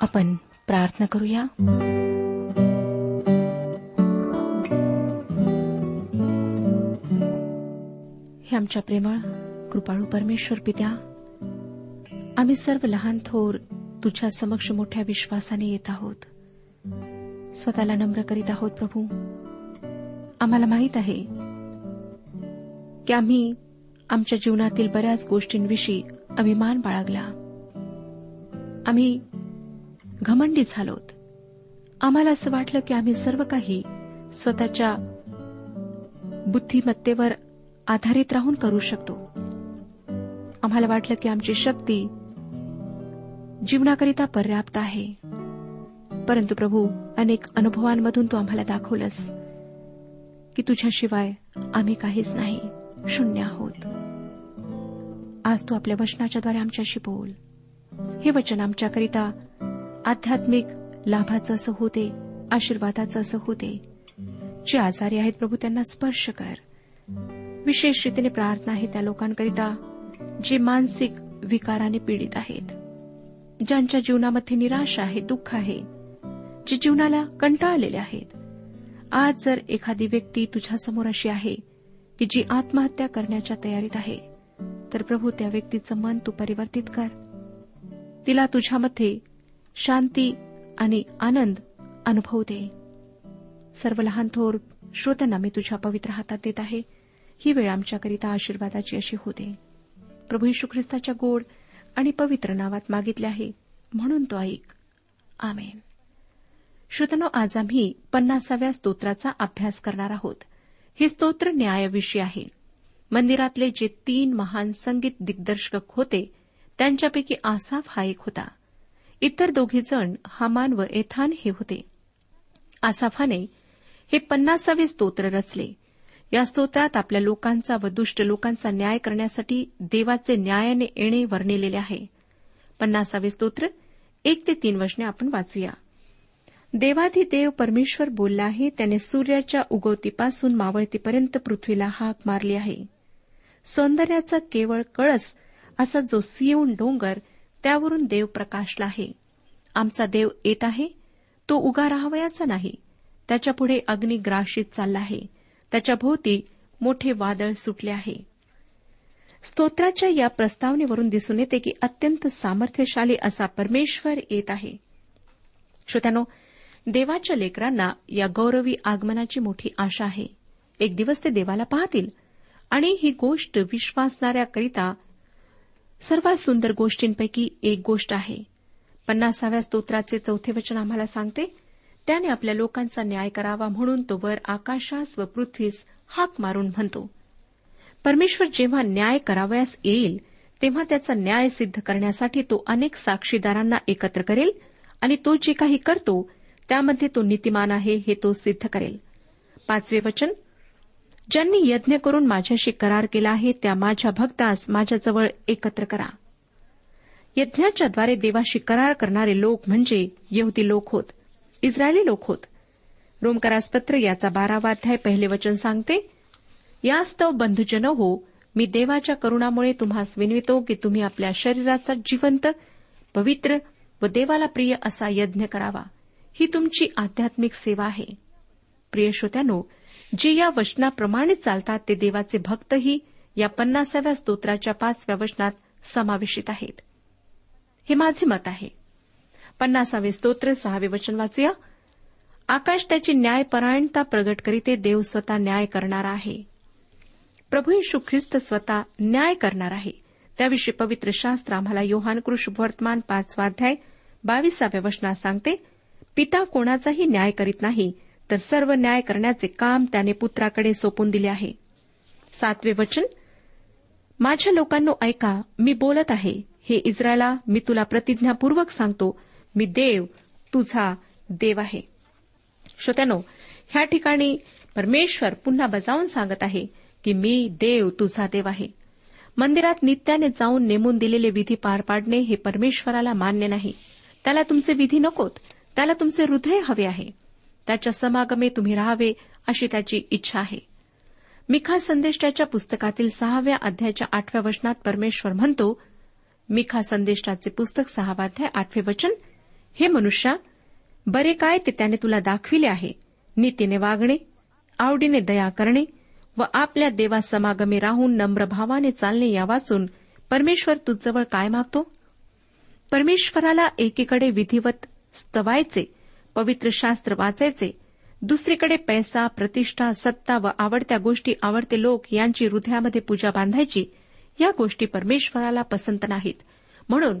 आपण प्रार्थना करूया. हे आमच्या प्रेमळ कृपाळू परमेश्वर पित्या आम्ही सर्व लहान थोर तुझ्या समक्ष मोठ्या विश्वासाने येत आहोत. स्वतःला नम्र करीत आहोत प्रभू. आम्हाला माहीत आहे की आम्ही आमच्या जीवनातील बऱ्याच गोष्टींविषयी अभिमान बाळगला. आम्ही घमंडी झालोत. आम्हाला असं वाटलं की आम्ही सर्व काही स्वतःच्या बुद्धिमत्तेवर आधारित राहून करू शकतो. आम्हाला वाटलं की आमची शक्ती जीवनाकरिता पर्याप्त आहे. परंतु प्रभू अनेक अनुभवांमधून तू आम्हाला दाखवलंस की तुझ्याशिवाय आम्ही काहीच नाही शून्य आहोत. आज तू आपल्या वचनाच्याद्वारे आमच्याशी बोल. हे वचन आमच्याकरिता आध्यात्मिक लाभाचं असं होते आशीर्वादाचं असं होते. जे आजारी आहेत प्रभू त्यांना स्पर्श कर. विशेष रीतीने प्रार्थना आहे त्या लोकांकरिता जे मानसिक विकाराने पीडित आहेत. ज्यांच्या जीवनामध्ये निराशा आहे दुःख आहे जे जीवनाला कंटाळलेले आहेत. आज जर एखादी व्यक्ती तुझ्यासमोर अशी आहे की जी आत्महत्या करण्याच्या तयारीत आहे तर प्रभू त्या व्यक्तीचं मन तू परिवर्तित कर. तिला तुझ्यामध्ये शांती आणि आनंद अनुभव दे सर्व लहान थोर श्रोत्यांना मी तुझ्या पवित्र हातात देत आहे. ही वेळ आमच्याकरिता आशीर्वादाची अशी होते. प्रभू यशू ख्रिस्ताच्या गोड आणि पवित्र नावात मागितले आहे. म्हणून तो ऐक. आमेन. श्रोतनो आज आम्ही पन्नासाव्या स्तोत्राचा अभ्यास करणार आहोत. हे स्तोत्र न्यायाविषयी आहे. मंदिरातले जे तीन महान संगीत दिग्दर्शक होते त्यांच्यापैकी आसाफ हा एक होता. इतर दोघे जण हमान व एथान हे होते. आसाफाने हे पन्नासावे स्तोत्र रचले. या स्तोत्रात आपल्या लोकांचा व दुष्ट लोकांचा न्याय करण्यासाठी देवाचे न्यायाने येणे वर्णिलेले आहे. पन्नासावे स्तोत्र एक ते तीन वचने आपण वाचूया. देवाधिदेव परमेश्वर बोलला आहे त्याने सूर्याच्या उगवतीपासून मावळतीपर्यंत पृथ्वीला हाक मारली आहे. सौंदर्याचा केवळ कळस असा जो सियोन डोंगर त्यावरून देव प्रकाशला आहे. आमचा देव येत आहे तो उगा राहावयाचा नाही. त्याच्यापुढे अग्नी ग्राशीत चालला आहे. त्याच्या भोवती मोठे वादळ सुटले आहे. स्तोत्राच्या या प्रस्तावनेवरून दिसून येते की अत्यंत सामर्थ्यशाली असा परमेश्वर येत आहे. श्रोत्यानो देवाच्या लेकरांना या गौरवी आगमनाची मोठी आशा आहे. एक दिवस ते देवाला पाहतील आणि ही गोष्ट विश्वासणाऱ्याकरिता सर्वात सुंदर गोष्टींपैकी एक गोष्ट आहे. पन्नासाव्या स्तोत्राचे चौथे वचन आम्हाला सांगते त्याने आपल्या लोकांचा न्याय करावा म्हणून तो वर आकाशास व पृथ्वीस हाक मारून म्हणतो. परमेश्वर जेव्हा न्याय करावयास येईल तेव्हा त्याचा न्याय सिद्ध करण्यासाठी तो अनेक साक्षीदारांना एकत्र करेल आणि तो जे काही करतो त्यामध्ये तो नीतिमान आहे हे तो सिद्ध करेल. पाचवे वचन ज्यांनी यज्ञ करून माझ्याशी करार केला आहे त्या माझ्या भक्तास माझ्याजवळ एकत्र करा. यज्ञाच्याद्वारे देवाशी करार करणारे लोक म्हणजे यहुदी लोक होत इस्रायली लोक होत. रोमकरासपत्र याचा बारावा अध्याय पहिले वचन सांगते यास्तव बंधुजन हो मी देवाच्या करुणामुळे तुम्हास विनवितो की तुम्ही आपल्या शरीराचा जिवंत पवित्र व देवाला प्रिय असा यज्ञ करावा. ही तुमची आध्यात्मिक सेवा आहे. प्रिय श्रोत्यानो जे या वचनाप्रमाणे चालतात ते देवाचे भक्तही या पन्नासाव्या स्तोत्राच्या पाचव्या वचनात समावेशित आहेत. हे माझे मत आहे. पन्नासावे स्तोत्र सहावे वचन वाचूया. आकाश त्याची न्यायपरायणता प्रगट करीते देव स्वतः न्याय करणारा आहे. प्रभू यशू ख्रिस्त स्वतः न्याय करणार आहे. त्याविषयी पवित्र शास्त्र आम्हाला योहान कृष्ण वर्तमान पाचवाध्याय बावीसाव्या वचनात सांगते पिता कोणाचाही न्याय करीत नाही तर सर्व न्याय करण्याचे काम त्याने पुत्राकडे सोपून दिले आहे. सातवे वचन माझ्या लोकांनो ऐका मी बोलत आहे. हे इस्रायला मी तुला प्रतिज्ञापूर्वक सांगतो. मी देव तुझा देव आहे. श्रोत्यानो ह्या ठिकाणी परमेश्वर पुन्हा बजावून सांगत आहे की मी देव तुझा देव आहे. मंदिरात नित्याने जाऊन नेमून दिलेले विधी पार पाडणे हे परमेश्वराला मान्य नाही. त्याला तुमचे विधी नकोत. त्याला तुमचे हृदय हवे आहे. त्याच्या समागमे तुम्ही राहावे अशी त्याची इच्छा आहे. मिखा संदेष्टाच्या पुस्तकातील सहाव्या अध्यायाच्या आठव्या वचनात परमेश्वर म्हणतो मिखा संदेष्टाचे पुस्तक सहावा अध्याय आठवे वचन हे मनुष्या बरे काय ते त्याने तुला दाखविले आहे. नीतीने वागणे आवडीने दया करणे व आपल्या देवा समागमे राहून नम्र भावाने चालणे या वाचून परमेश्वर तुझजवळ काय मागतो? परमेश्वराला एकीकडे विधिवत स्तवायचे पवित्र शास्त्र वाचायचे. दुसरीकडे पैसा प्रतिष्ठा सत्ता व आवडत्या गोष्टी आवडते लोक यांची हृदयामध्ये पूजा बांधायची. या गोष्टी परमेश्वराला पसंत नाहीत. म्हणून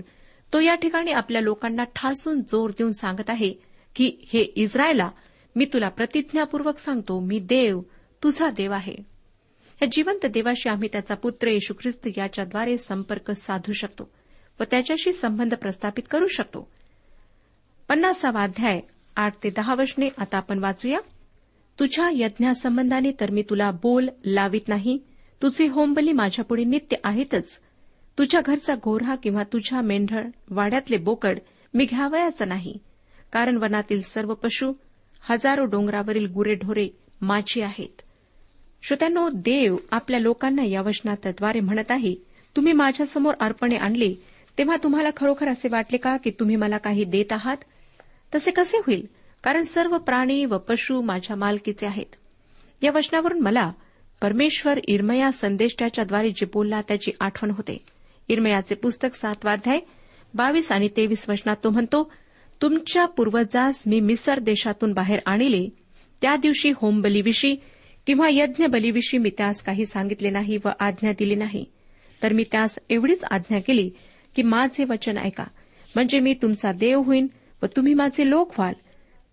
तो या ठिकाणी आपल्या लोकांना ठासून जोर देऊन सांगत आहे की हे इस्रायला मी तुला प्रतिज्ञापूर्वक सांगतो मी देव तुझा देव आहे. या जिवंत देवाशी आम्ही त्याचा पुत्र येशू ख्रिस्त याच्याद्वारे संपर्क साधू शकतो व त्याच्याशी संबंध प्रस्थापित करू शकतो. पन्नासावा अध्याय आठ ते दहा वचने आता आपण वाचूया. तुझ्या यज्ञासंबंधाने तर मी तुला बोल लावित नाही. तुझे होमबली माझ्यापुढे नित्य आहेतच. तुझ्या घरचा गोरहा किंवा तुझ्या मेंढळ वाड्यातले बोकड मी घ्यावयाचं नाही. कारण वनातील सर्व पशु हजारो डोंगरावरील गुरेढोरे माझी आहेत. श्रोत्यानो देव आपल्या लोकांना या वचनाद्वारे म्हणत आहे तुम्ही माझ्यासमोर अर्पणे आणले तेव्हा तुम्हाला खरोखर असे वाटले का की तुम्ही मला काही देत आहात? तसे कसे होईल? कारण सर्व प्राणी व पशु माझ्या मालकीचे आहेत. या वचनावरून मला परमेश्वर इरमया संदेष्टाच्याद्वारे जे बोलला त्याची आठवण होते. इरमयाचे पुस्तक सातवाध्याय बावीस आणि तेवीस वचनात तो म्हणतो तुमच्या पूर्वजास मी मिसर देशातून बाहेर आणले. त्या दिवशी होमबलीविषयी किंवा यज्ञ बलीविषयी मी त्यास काही सांगितले नाही व आज्ञा दिली नाही. तर मी त्यास एवढीच आज्ञा केली की माझे वचन ऐका. म्हणजे मी तुमचा देव होईन व तुम्ही माझे लोक व्हाल.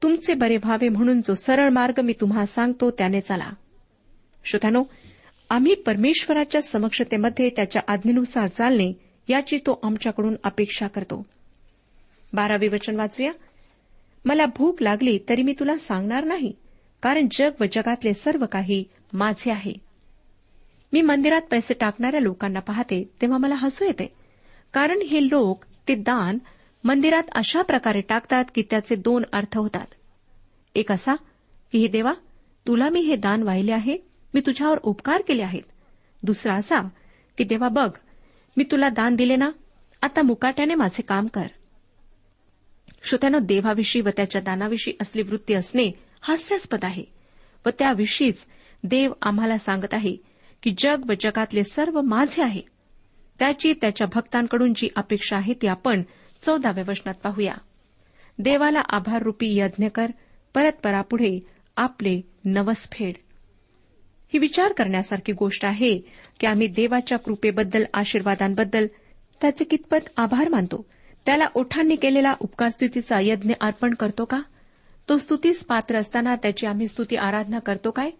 तुमचे बरे व्हावे म्हणून जो सरळ मार्ग मी तुम्हाला सांगतो त्याने चला. श्रोत्यानो आम्ही परमेश्वराच्या समक्षतेमध्ये त्याच्या आज्ञेनुसार चालणे याची तो आमच्याकडून अपेक्षा करतो. बारावे वचन वाचूया. मला भूक लागली तरी मी तुला सांगणार नाही कारण जग व जगातले सर्व काही माझे आहे. मी मंदिरात पैसे टाकणाऱ्या लोकांना पाहते तेव्हा मला हसू येते. कारण हे लोक ते दान मंदिरात अशा प्रकारे टाकतात की त्याचे दोन अर्थ होतात. एक असा की हे देवा तुला मी हे दान वाहिले आहे मी तुझ्यावर उपकार केले आहेत. दुसरा असा की देवा बघ मी तुला दान दिले ना आता मुकाट्याने माझे काम कर. श्रोत्यानं देवाविषयी व त्याच्या दानाविषयी असली वृत्ती असणे हास्यास्पद आहे. व त्याविषयीच देव आम्हाला सांगत आहे की जग व जगातले सर्व माझे आहे. त्याची त्याच्या भक्तांकडून जी अपेक्षा आहे ती आपण चौदाव्या वचनात पाहूया. देवाला आभाररूपी यज्ञ कर परत परापुढे आपले नवसफेड. ही विचार करण्यासारखी गोष्ट आहे की आम्ही देवाच्या कृपेबद्दल आशीर्वादांबद्दल त्याचे कितपत आभार मानतो? त्याला ओठांनी केलेला उपकारस्तुतीचा यज्ञ अर्पण करतो का? तो स्तुतीस पात्र असताना त्याची आम्ही स्तुती आराधना करतो काय?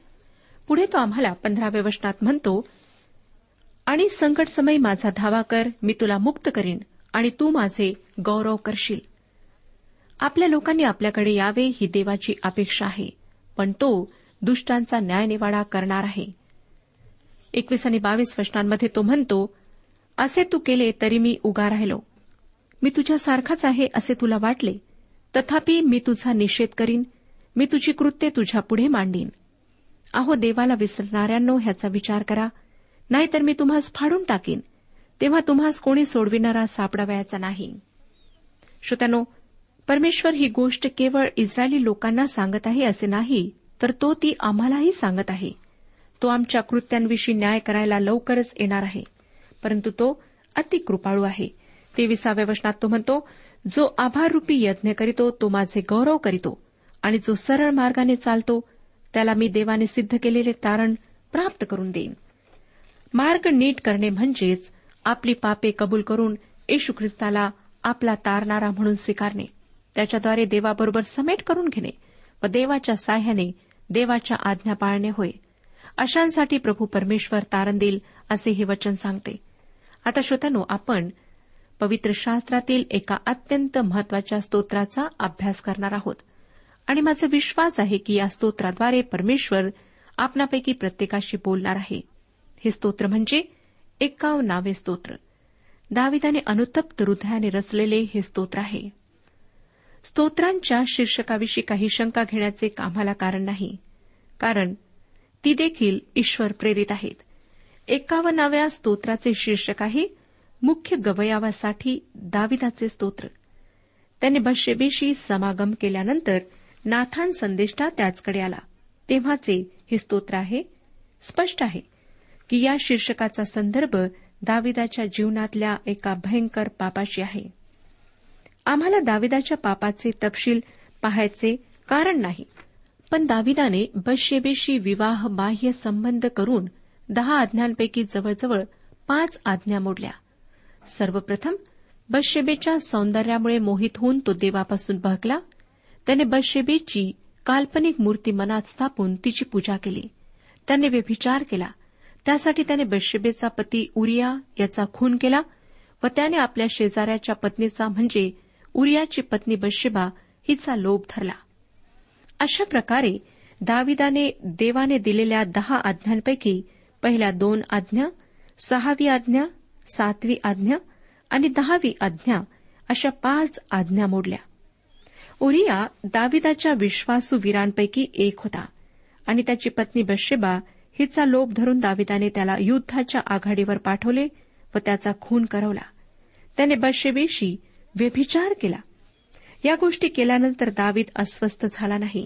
पुढे तो आम्हाला पंधराव्या वचनात म्हणतो आणि संकटसमयी माझा धावा कर मी तुला मुक्त करीन. आणि तू माझे गौरव करशील. आपल्या लोकांनी आपल्याकडे यावे ही देवाची अपेक्षा आहे पण तो दुष्टांचा न्यायनिवाडा करणार आहे. एकवीस आणि बावीस प्रश्नांमध्ये तो म्हणतो असे तू केले तरी मी उगा राहिलो. मी तुझ्यासारखाच आहे असे तुला वाटले. तथापि मी तुझा निषेध करीन. मी तुझी कृत्ये तुझ्या पुढे मांडीन. अहो देवाला विसरणाऱ्यांनो ह्याचा विचार करा. नाहीतर मी तुम्हास फाडून टाकीन. तेव्हा तुम्हास कोणी सोडविणारा सापडावयाचा नाही. श्रोत्यानो परमेश्वर ही गोष्ट केवळ इस्रायली लोकांना सांगत आहे असे नाही तर तो ती आम्हालाही सांगत आहे. तो आमच्या कृत्यांविषयी न्याय करायला लवकरच येणार आहे परंतु तो अतिकृपाळू आहे. तेविसाव्या वचनात तो म्हणतो जो आभाररूपी यज्ञ करीतो तो माझे गौरव करीतो आणि जो सरळ मार्गाने चालतो त्याला मी देवाने सिद्ध केलेले तारण प्राप्त करून देईन. मार्ग नीट करणे म्हणजेच आपली पापे कबूल करून येशू ख्रिस्ताला आपला तारणारा म्हणून स्वीकारणे. त्याच्याद्वारे देवाबरोबर समेट करून घेणे व देवाच्या साह्याने देवाच्या आज्ञा पाळणे होय. अशांसाठी प्रभू परमेश्वर तारण देईल असे हे वचन सांगते. आता श्रोत्यानो आपण पवित्र शास्त्रातील एका अत्यंत महत्त्वाच्या स्तोत्राचा अभ्यास करणार आहोत. आणि माझा विश्वास आहे की या स्तोत्राद्वारे परमेश्वर आपणापैकी प्रत्येकाशी बोलणार आहे. हे स्तोत्र म्हणजे एक्कावन्नावे स्तोत्र. दाविदाने अनुतप्त हृदयाने रचलेले हे स्तोत्र आहे. स्तोत्रांच्या शीर्षकाविषयी काही शंका घेण्याचे आम्हाला कारण नाही. कारण ती देखील ईश्वर प्रेरित आहेत. एकावन्नाव्या स्तोत्राचे शीर्षक आहे मुख्य गवयावासाठी दाविदाचे स्तोत्र. त्याने बशेबेशी समागम केल्यानंतर नाथान संदेष्टा त्याचकडे आला. तेव्हाचे हे स्तोत्र आहे स्पष्ट आहे. की या शीर्षकाचा संदर्भ दाविदाच्या जीवनातल्या एका भयंकर पापाशी आहे. आम्हाला दाविदाच्या पापाचे तपशील पाहायचे कारण नाही पण दाविदाने बशेबेशी विवाह बाह्य संबंध करून दहा आज्ञांपैकी जवळजवळ पाच आज्ञा मोडल्या. सर्वप्रथम बशेबेच्या सौंदर्यामुळे मोहित होऊन तो देवापासून बहकला. त्याने बशेबेची काल्पनिक मूर्ती मनात स्थापून तिची पूजा केली. त्याने व्यभिचार केला. त्यासाठी त्याने बेशेबेचा पती उरिया याचा खून केला व त्याने आपल्या शेजाऱ्याच्या पत्नीचा म्हणजे उरियाची पत्नी बशेबा हिचा लोभ धरला. अशा प्रकारे दाविदाने देवाने दिलेल्या दहा आज्ञांपैकी पहिल्या दोन आज्ञा सहावी आज्ञा सातवी आज्ञा आणि दहावी आज्ञा अशा पाच आज्ञा मोडल्या. उरिया दाविदाच्या विश्वासू वीरांपैकी एक होता आणि त्याची पत्नी बशेबा हिचा लोभ धरून दाविदाने त्याला युद्धाच्या आघाडीवर पाठवले व त्याचा खून करवला. त्याने बशेबेशी व्यभिचार केला. या गोष्टी केल्यानंतर दावीद अस्वस्थ झाला नाही.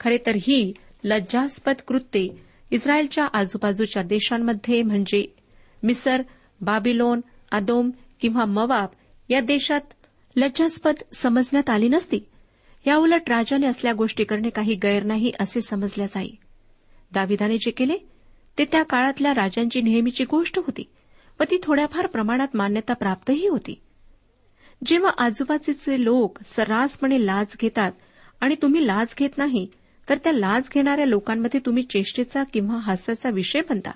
खरे तर ही लज्जास्पद कृत्ये इस्रायलच्या आजूबाजूच्या देशांमध्ये म्हणजे मिसर बाबिलोन अदोम किंवा मवाब या देशात लज्जास्पद समजण्यात आली नसती. याउलट राजाने असल्या गोष्टी करणे काही गैर नाही असे समजल्या जाई. दाविदाने जे केले ते त्या काळातल्या राजांची नेहमीची गोष्ट होती व ती थोड्याफार प्रमाणात मान्यता प्राप्तही होती. जेव्हा आजूबाजूचे लोक सर्रासपणे लाच घेतात आणि तुम्ही लाच घेत नाही तर त्या लाच घेणाऱ्या लोकांमध्ये तुम्ही चेष्टेचा किंवा हास्याचा विषय बनता.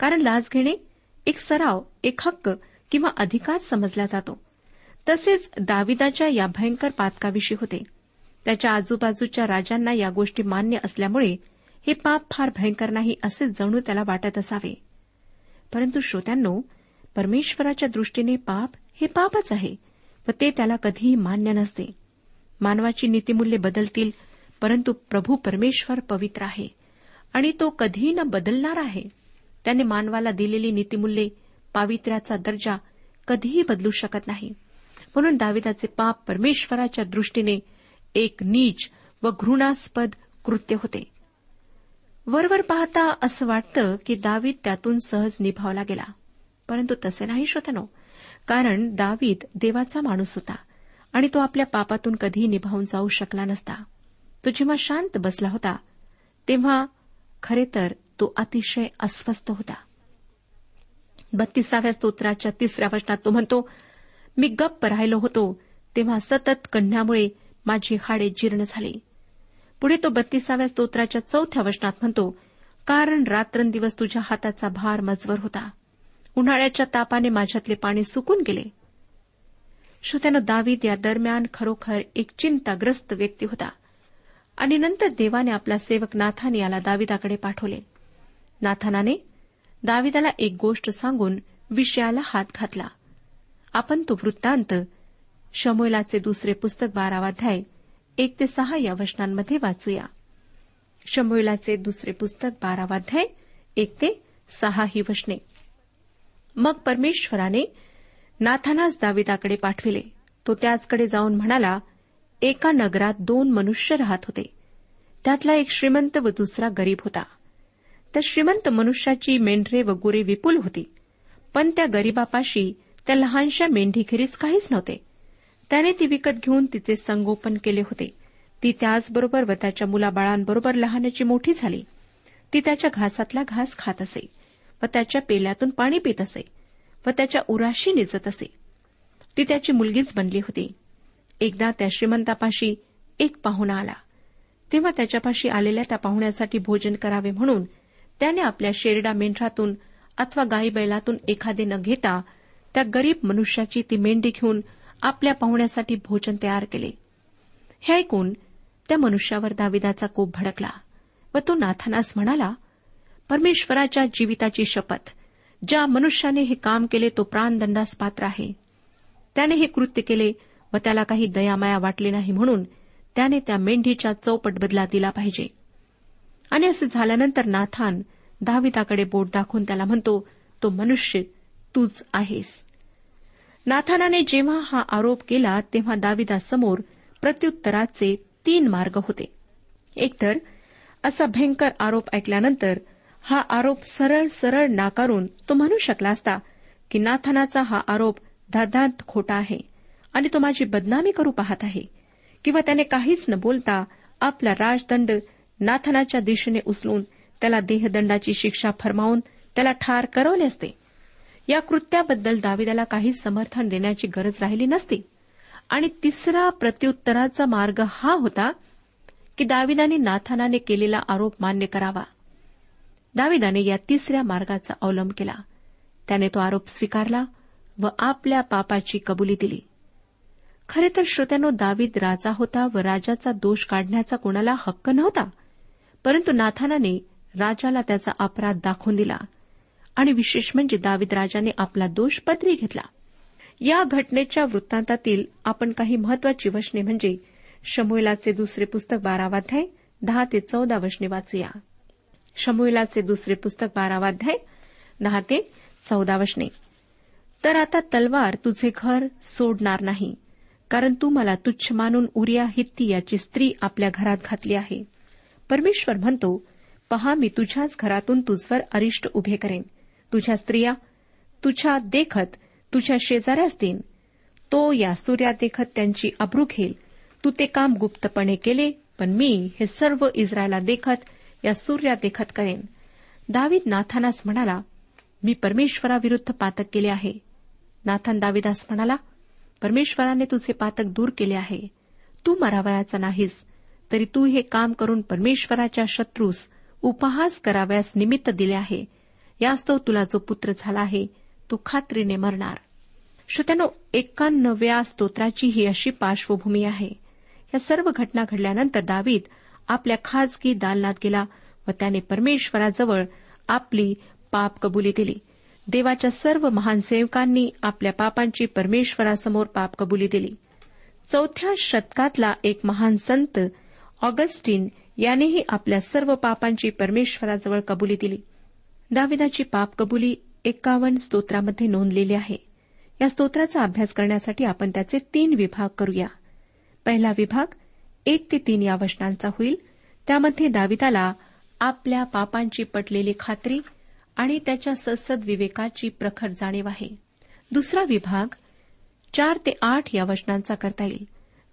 कारण लाच घेणे एक सराव एक हक्क किंवा अधिकार समजला जातो. तसेच दाविदाच्या या भयंकर पातकाविषयी होते. त्याच्या आजूबाजूच्या राजांना या गोष्टी मान्य असल्यामुळे हे पाप फार भयंकर नाही असे जणू त्याला वाटत असावे. परंतु श्रोत्यांनो परमेश्वराच्या दृष्टीने पाप हे पापच आहे व ते त्याला कधीही मान्य नसते. मानवाची नीतीमूल्ये बदलतील परंतु प्रभू परमेश्वर पवित्र आहे आणि तो कधीही न बदलणार आहे. त्याने मानवाला दिलेली नीतीमूल्ये पावित्र्याचा दर्जा कधीही बदलू शकत नाही. म्हणून दाविदाचे पाप परमेश्वराच्या दृष्टीने एक नीच व घृणास्पद कृत्य होते. वरवर पाहता असं वाटतं की दावीद त्यातून सहज निभावला गेला. परंतु तसे नाही श्रोतनो कारण दावीद देवाचा माणूस होता आणि तो आपल्या पापातून कधीही निभावून जाऊ शकला नसता. तो जेव्हा शांत बसला होता तेव्हा खरे तर तो अतिशय अस्वस्थ होता. बत्तीसाव्या स्तोत्राच्या तिसऱ्या वचनात तो म्हणतो मी गप्प राहिलो होतो तेव्हा सतत कण्यामुळे माझी हाडे जीर्ण झाली. पुढे तो बत्तीसाव्या स्तोत्राच्या चौथ्या वचनात म्हणतो कारण रात्रंदिवस तुझ्या हाताचा भार मजवर होता. उन्हाळ्याच्या तापाने माझ्यातले पाणी सुकून गेले. श्रोत्यानं दावीद या दरम्यान खरोखर एक चिंताग्रस्त व्यक्ती होता. आणि नंतर देवाने आपला सेवक नाथान याला दाविदाकडे पाठवले. नाथानाने दाविदाला एक गोष्ट सांगून विषयाला हात घातला. आपण तो वृत्तांत शमोलाचे दुसरे पुस्तक बारावाध्याय एक ते सहा या वचनांमध्ये वाचूया. शमोलाचे दुसरे पुस्तक बारावाध्याय एक ते सहा ही वचने. मग परमेश्वराने नाथानास दाविदाकडे पाठविले. तो त्याचकडे जाऊन म्हणाला एका नगरात दोन मनुष्य राहत होते. त्यातला एक श्रीमंत व दुसरा गरीब होता. त्या श्रीमंत मनुष्याची मेंढरे व गुरे विपुल होती. पण त्या गरीबापाशी त्या लहानशा मेंढीखेरीज काहीच नव्हते. त्याने ती विकत घेऊन तिचे संगोपन केले होते. ती त्याचबरोबर व त्याच्या मुलाबाळांबरोबर लहानाची मोठी झाली. ती त्याच्या घासातला घास खात असे व त्याच्या पेल्यातून पाणी पित असे व त्याच्या उराशी निजत असे. ती त्याची मुलगीच बनली होती. एकदा त्या श्रीमंतापाशी एक पाहुणा आला. तेव्हा त्याच्यापाशी आलेल्या त्या पाहुण्यासाठी भोजन करावे म्हणून त्याने आपल्या शेरडा मेंढरातून अथवा गाई बैलातून एखादे न घेता त्या गरीब मनुष्याची ती मेंढी घेऊन आपल्या पाहुण्यासाठी भोजन तयार केले. हे ऐकून त्या मनुष्यावर दाविदाचा कोप भडकला व तो नाथानास म्हणाला परमेश्वराच्या जीविताची शपथ. ज्या मनुष्याने हे काम केले तो प्राणदंडास पात्र आहे. त्याने हे कृत्य केले व त्याला काही दयामाया वाटली नाही म्हणून त्याने त्या मेंढीच्या चौपट बदला दिला पाहिजे. आणि असं झाल्यानंतर नाथान दाविदाकडे बोट दाखवून त्याला म्हणतो तो मनुष्य तूच आहेस. नाथानाने जेव्हा हा आरोप केला तेव्हा दाविदासमोर प्रत्युत्तराचे तीन मार्ग होते. एकतर असा भयंकर आरोप ऐकल्यानंतर हा आरोप सरळ सरळ नाकारून तो म्हणू शकला असता की नाथानाचा हा आरोप धादांत खोटा आहे आणि तो माझी बदनामी करू पाहत आहे किंवा त्याने काहीच न बोलता आपला राजदंड नाथानाच्या दिशेने उचलून त्याला देहदंडाची शिक्षा फरमावून त्याला ठार करवले असते. या कृत्याबद्दल दाविदाला काही समर्थन देण्याची गरज राहिली नसती. आणि तिसरा प्रत्युत्तराचा मार्ग हा होता की दाविदाने नाथानाने केलेला आरोप मान्य करावा. दाविदाने या तिसऱ्या मार्गाचा अवलंब केला. त्याने तो आरोप स्वीकारला व आपल्या पापाची कबुली दिली. खरे तर श्रोत्यानो दावीद राजा होता व राजाचा दोष काढण्याचा कोणाला हक्क नव्हता. परंतु नाथानाने राजाला त्याचा अपराध दाखवून दिला. आणि विशेष म्हणजे दावीद राजाने आपला दोष पदरी घेतला. या घटनेच्या वृत्तांतातील आपण काही महत्वाची वचने म्हणजे शमुलाचे दुसरे पुस्तक बारावाध्याय दहा ते चौदा वचने वाचूया. शमुलाचे दुसरे पुस्तक बारावाध्याय दहा ते चौदा वचने. तर आता तलवार तुझे घर सोडणार नाही कारण तू मला तुच्छ मानून उरिया हित्ती याची स्त्री आपल्या घरात घातली आहे. परमेश्वर म्हणतो पहा मी तुझ्याच घरातून तुझवर अरिष्ट उभे करेन. तुझ्या स्त्रिया तुझ्या देखत तुझ्या शेजाऱ्यास देईन तो या सूर्या देखत त्यांची अब्रू घेईल तू ते काम गुप्तपणे केले पण मी हे सर्व इस्रायला देखत या सूर्या देखत करेन. दावीद नाथानास म्हणाला मी परमेश्वराविरुद्ध पातक केले आहे. नाथान दाविदास म्हणाला परमेश्वराने तुझे पातक दूर केले आहे. तू मरावयाचा नाहीस तरी तू हे काम करून परमेश्वराच्या शत्रूस उपहास करावयास निमित्त दिले आहे. यास्तव तुला जो पुत्र झाला आहे तो खात्रीने मरणार. श्रोत्यानो एक्कानव्या स्तोत्राची ही अशी पार्श्वभूमी आहे. या सर्व घटना घडल्यानंतर दावीद आपल्या खाजगी दालनात गेला व त्याने परमेश्वराजवळ आपली पाप कबुली दिली. देवाच्या सर्व महान सेवकांनी आपल्या पापांची परमेश्वरासमोर पाप कबुली दिली. चौथ्या शतकातला एक महान संत ऑगस्टिन यानेही आपल्या सर्व पापांची परमेश्वराजवळ कबुली दिली. दाविदाची पाप कबुली स्तोत्रामध्ये नोंदलेली आहे. या स्तोत्राचा अभ्यास करण्यासाठी आपण त्याचे तीन विभाग करूया. पहिला विभाग एक ते तीन या वचनांचा होईल. त्यामध्ये दाविदाला आपल्या पापांची पटलेली खात्री आणि त्याच्या ससद विवेकाची प्रखर जाणीव आहे. दुसरा विभाग चार ते आठ या वचनांचा करता येईल.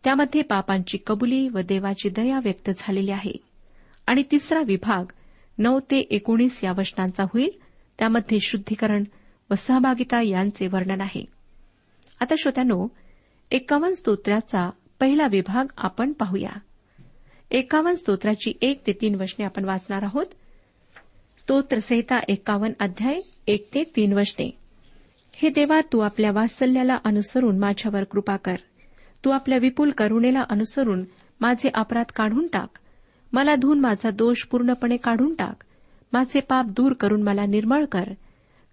त्यामध्ये पापांची कबुली व देवाची दया व्यक्त झालेली आहे. आणि तिसरा विभाग नऊ ते एकोणीस या वचनांचा होईल. त्यामध्ये शुद्धीकरण व सहभागिता यांचे वर्णन आहे. आता श्रोत्यानो एकावन्न स्तोत्राचा पहिला विभाग आपण पाहूया. एकावन्न स्तोत्राची एक ते तीन वचने आपण वाचणार आहोत. स्तोत्रसहिता एकावन्न अध्याय एक ते तीन वचने. हे देवा तू आपल्या वात्सल्याला अनुसरून माझ्यावर कृपा कर. तू आपल्या विपुल करुणेला अनुसरून माझे अपराध काढून टाक. मला धुवून माझा दोष पूर्णपणे काढून टाक. माझे पाप दूर करून मला निर्मळ कर.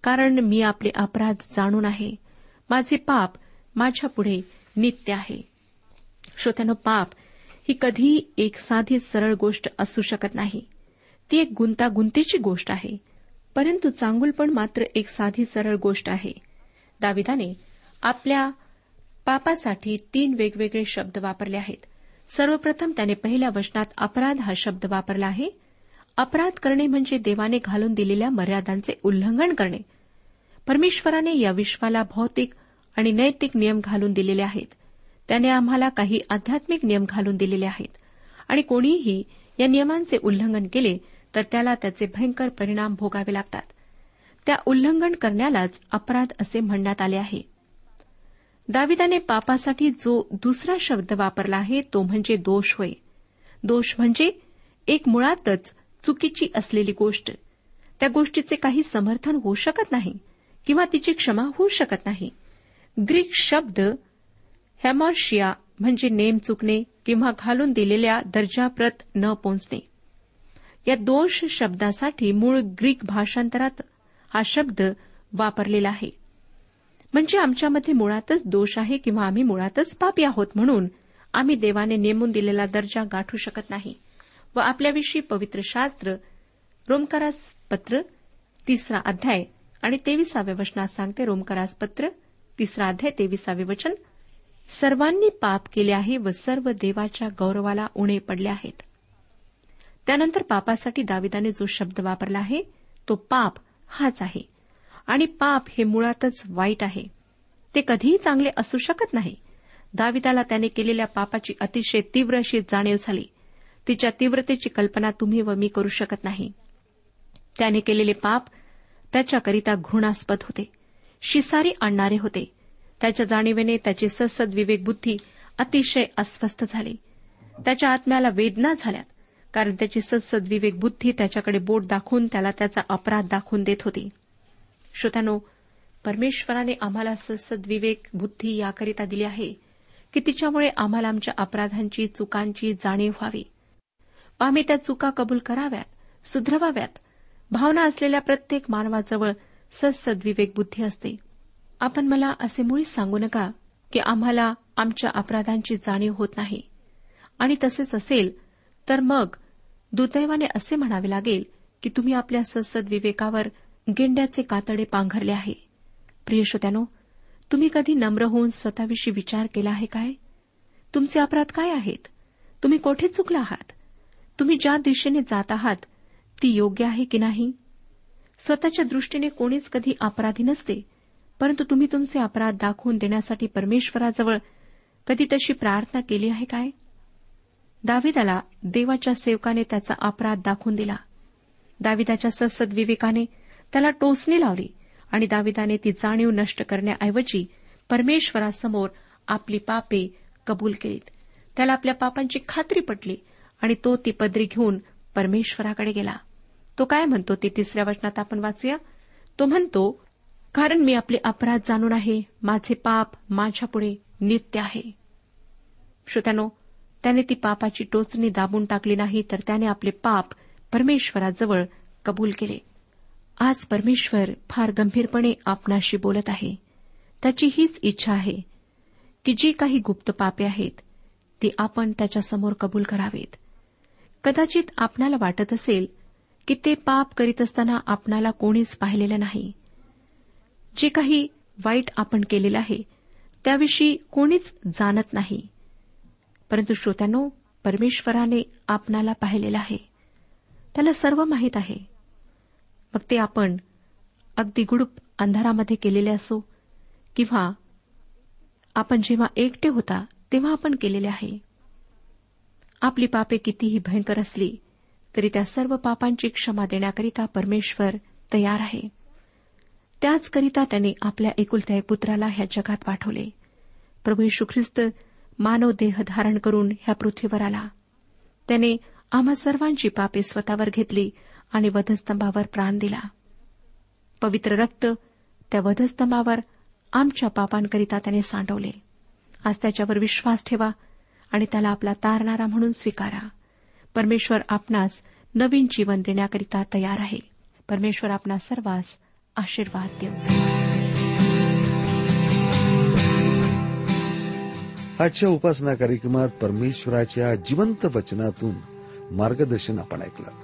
कारण मी आपले अपराध जाणून आहे. माझे पाप माझ्यापुढे नित्य आहे. श्रोत्यानं पाप ही कधीही एक साधी सरळ गोष्ट असू शकत नाही. ती एक गुंतागुंतीची गोष्ट आहे. परंतु चांगुलपण मात्र एक साधी सरळ गोष्ट आहे. दाविदाने आपल्या पापासाठी तीन वेगवेगळे शब्द वापरले आहेत. सर्वप्रथम त्याने पहिल्या वचनात अपराध हा शब्द वापरला आहे. अपराध करणे म्हणजे देवाने घालून दिलेल्या मर्यादांचे उल्लंघन करणे. परमेश्वराने या विश्वाला भौतिक आणि नैतिक नियम घालून दिलेले आहेत. त्याने आम्हाला काही आध्यात्मिक नियम घालून दिलेले आहेत. आणि कोणीही या नियमांचे उल्लंघन केले तर त्याला त्याचे भयंकर परिणाम भोगावे लागतात. त्या उल्लंघन करण्यालाच अपराध असे म्हणण्यात आले आहे. दाविदाने पापासाठी जो दुसरा शब्द वापरला आहे तो म्हणजे दोष होय. दोष म्हणजे एक मुळातच चुकीची असलेली गोष्ट. त्या गोष्टीचे काही समर्थन होऊ शकत नाही किंवा तिची क्षमा होऊ शकत नाही. ग्रीक शब्द हॅमॉर्शिया म्हणजे नेम चुकणे किंवा घालून दिलेल्या दर्जाप्रत न पोचणे. या दोष शब्दासाठी मूळ ग्रीक भाषांतरात हा शब्द वापरलेला आहे. म्हणजे आमच्यामध्ये मुळातच दोष आहे किंवा आम्ही मुळातच पापी आहोत म्हणून आम्ही देवाने नेमून दिलेला दर्जा गाठू शकत नाही. व आपल्याविषयी पवित्र शास्त्र रोमकारास पत्र तिसरा अध्याय आणि तेविसाव्या वचनात सांगते रोमकारास पत्र तिसरा अध्याय तेविसावे वचन सर्वांनी पाप केले आहे व सर्व देवाच्या गौरवाला उणे पडले आहेत. त्यानंतर पापासाठी दाविदाने जो शब्द वापरला आहे तो पाप हाच आहे. आणि पाप हे मुळातच वाईट आहे. ते कधीही चांगले असू शकत नाही. दाविदाला त्याने केलेल्या पापाची अतिशय तीव्र अशी जाणीव झाली. तिच्या तीव्रतेची कल्पना तुम्ही व मी करू शकत नाही. त्याने केलेले पाप त्याच्याकरिता घृणास्पद होते. शिसारी आणणारे होते. त्याच्या जाणीवेने त्याची ससद विवेक बुद्धी अतिशय अस्वस्थ झाली. त्याच्या आत्म्याला वेदना झाल्यात कारण त्याची ससद विवेक बुद्धी त्याच्याकडे बोट दाखवून त्याला त्याचा अपराध दाखवून देत होती. श्रोत्यानो परमेश्वराने आम्हाला सद्विवेक विवेक बुद्धी याकरिता दिली आहे की तिच्यामुळे आम्हाला आमच्या अपराधांची चुकांची जाणीव व्हावी. आम्ही त्या चुका कबूल कराव्यात सुधरवाव्यात. भावना असलेल्या प्रत्येक मानवाजवळ सदसद्विवेक बुद्धी असते. आपण मला असे मुळीच सांगू नका की आम्हाला आमच्या अपराधांची जाणीव होत नाही. आणि तसेच असेल तर मग दुर्दैवाने असे म्हणावे लागेल की तुम्ही आपल्या ससद विवेकावर गेंड्याचे कातडे पांघरले आहे. प्रिय श्रोत्यानो तुम्ही कधी नम्र होऊन स्वतःविषयी विचार केला आहे काय? तुमचे अपराध काय आहेत? तुम्ही कोठे चुकला आहात? तुम्ही ज्या दिशेने जात आहात ती योग्य आहे की नाही? स्वतःच्या दृष्टीने कोणीच कधी अपराधी नसते परंतु तुम्ही तुमचे अपराध दाखवून देण्यासाठी परमेश्वराजवळ कधी तशी प्रार्थना केली आहे काय? दाविदाला देवाच्या सेवकाने त्याचा अपराध दाखवून दिला. दाविदाच्या ससद विवेकाने त्याला टोचणी लावली आणि दाविदाने ती जाणीव नष्ट करण्याऐवजी परमेश्वरासमोर आपली पापे कबूल केलीत. त्याला आपल्या पापांची खात्री पटली आणि तो ती पदरी घेऊन परमेश्वराकडे गेला. तो काय म्हणतो ते तिसऱ्या वचनात आपण वाचूया? तो म्हणतो कारण मी आपले अपराध जाणून आहे माझे पाप माझ्यापुढे नित्य आहे. श्रोत्यानो त्याने ती पापाची टोचणी दाबून टाकली नाही तर त्याने आपले पाप परमेश्वराजवळ कबूल केले. आज परमेश्वर फार गंभीरपणे आपणाशी बोलत आहे. त्याची हीच इच्छा आहे की जी काही गुप्त पापे आहेत ती आपण त्याच्यासमोर कबूल करावेत. कदाचित आपणाला वाटत असेल की ते पाप करीत असताना आपणाला कोणीच पाहिलेलं नाही. जे काही वाईट आपण केलेलं आहे त्याविषयी कोणीच जाणत नाही. परंतु श्रोत्यानो परमेश्वराने आपणाला पाहिलेलं आहे. त्याला सर्व माहीत आहे. मग ते आपण अगदी गुडूप अंधारामध्ये केलेले असो किंवा आपण जेव्हा एकटे होता तेव्हा आपण केलेले आहे. आपली पापे कितीही भयंकर असली तरी त्या सर्व पापांची क्षमा देण्याकरिता परमेश्वर तयार आहे. त्याचकरिता त्याने आपल्या एकुलत्या पुत्राला ह्या जगात पाठवले. प्रभू यशू ख्रिस्त मानव देह धारण करून ह्या पृथ्वीवर आला. त्याने आम्हा सर्वांची पापे स्वतःवर घेतली आणि वधस्तंभावर प्राण दिला. पवित्र रक्त त्या वधस्तंभावर आमच्या पापांकरिता त्याने सांडवले. आज त्याच्यावर विश्वास ठेवा आणि त्याला आपला तारणारा म्हणून स्वीकारा. परमेश्वर आपणास नवीन जीवन देण्याकरिता तयार आहे. परमेश्वर आपणा सर्वांस आशीर्वाद देऊ. आजच्या उपासना कार्यक्रमात परमेश्वराच्या जिवंत वचनातून मार्गदर्शन आपण ऐकलं.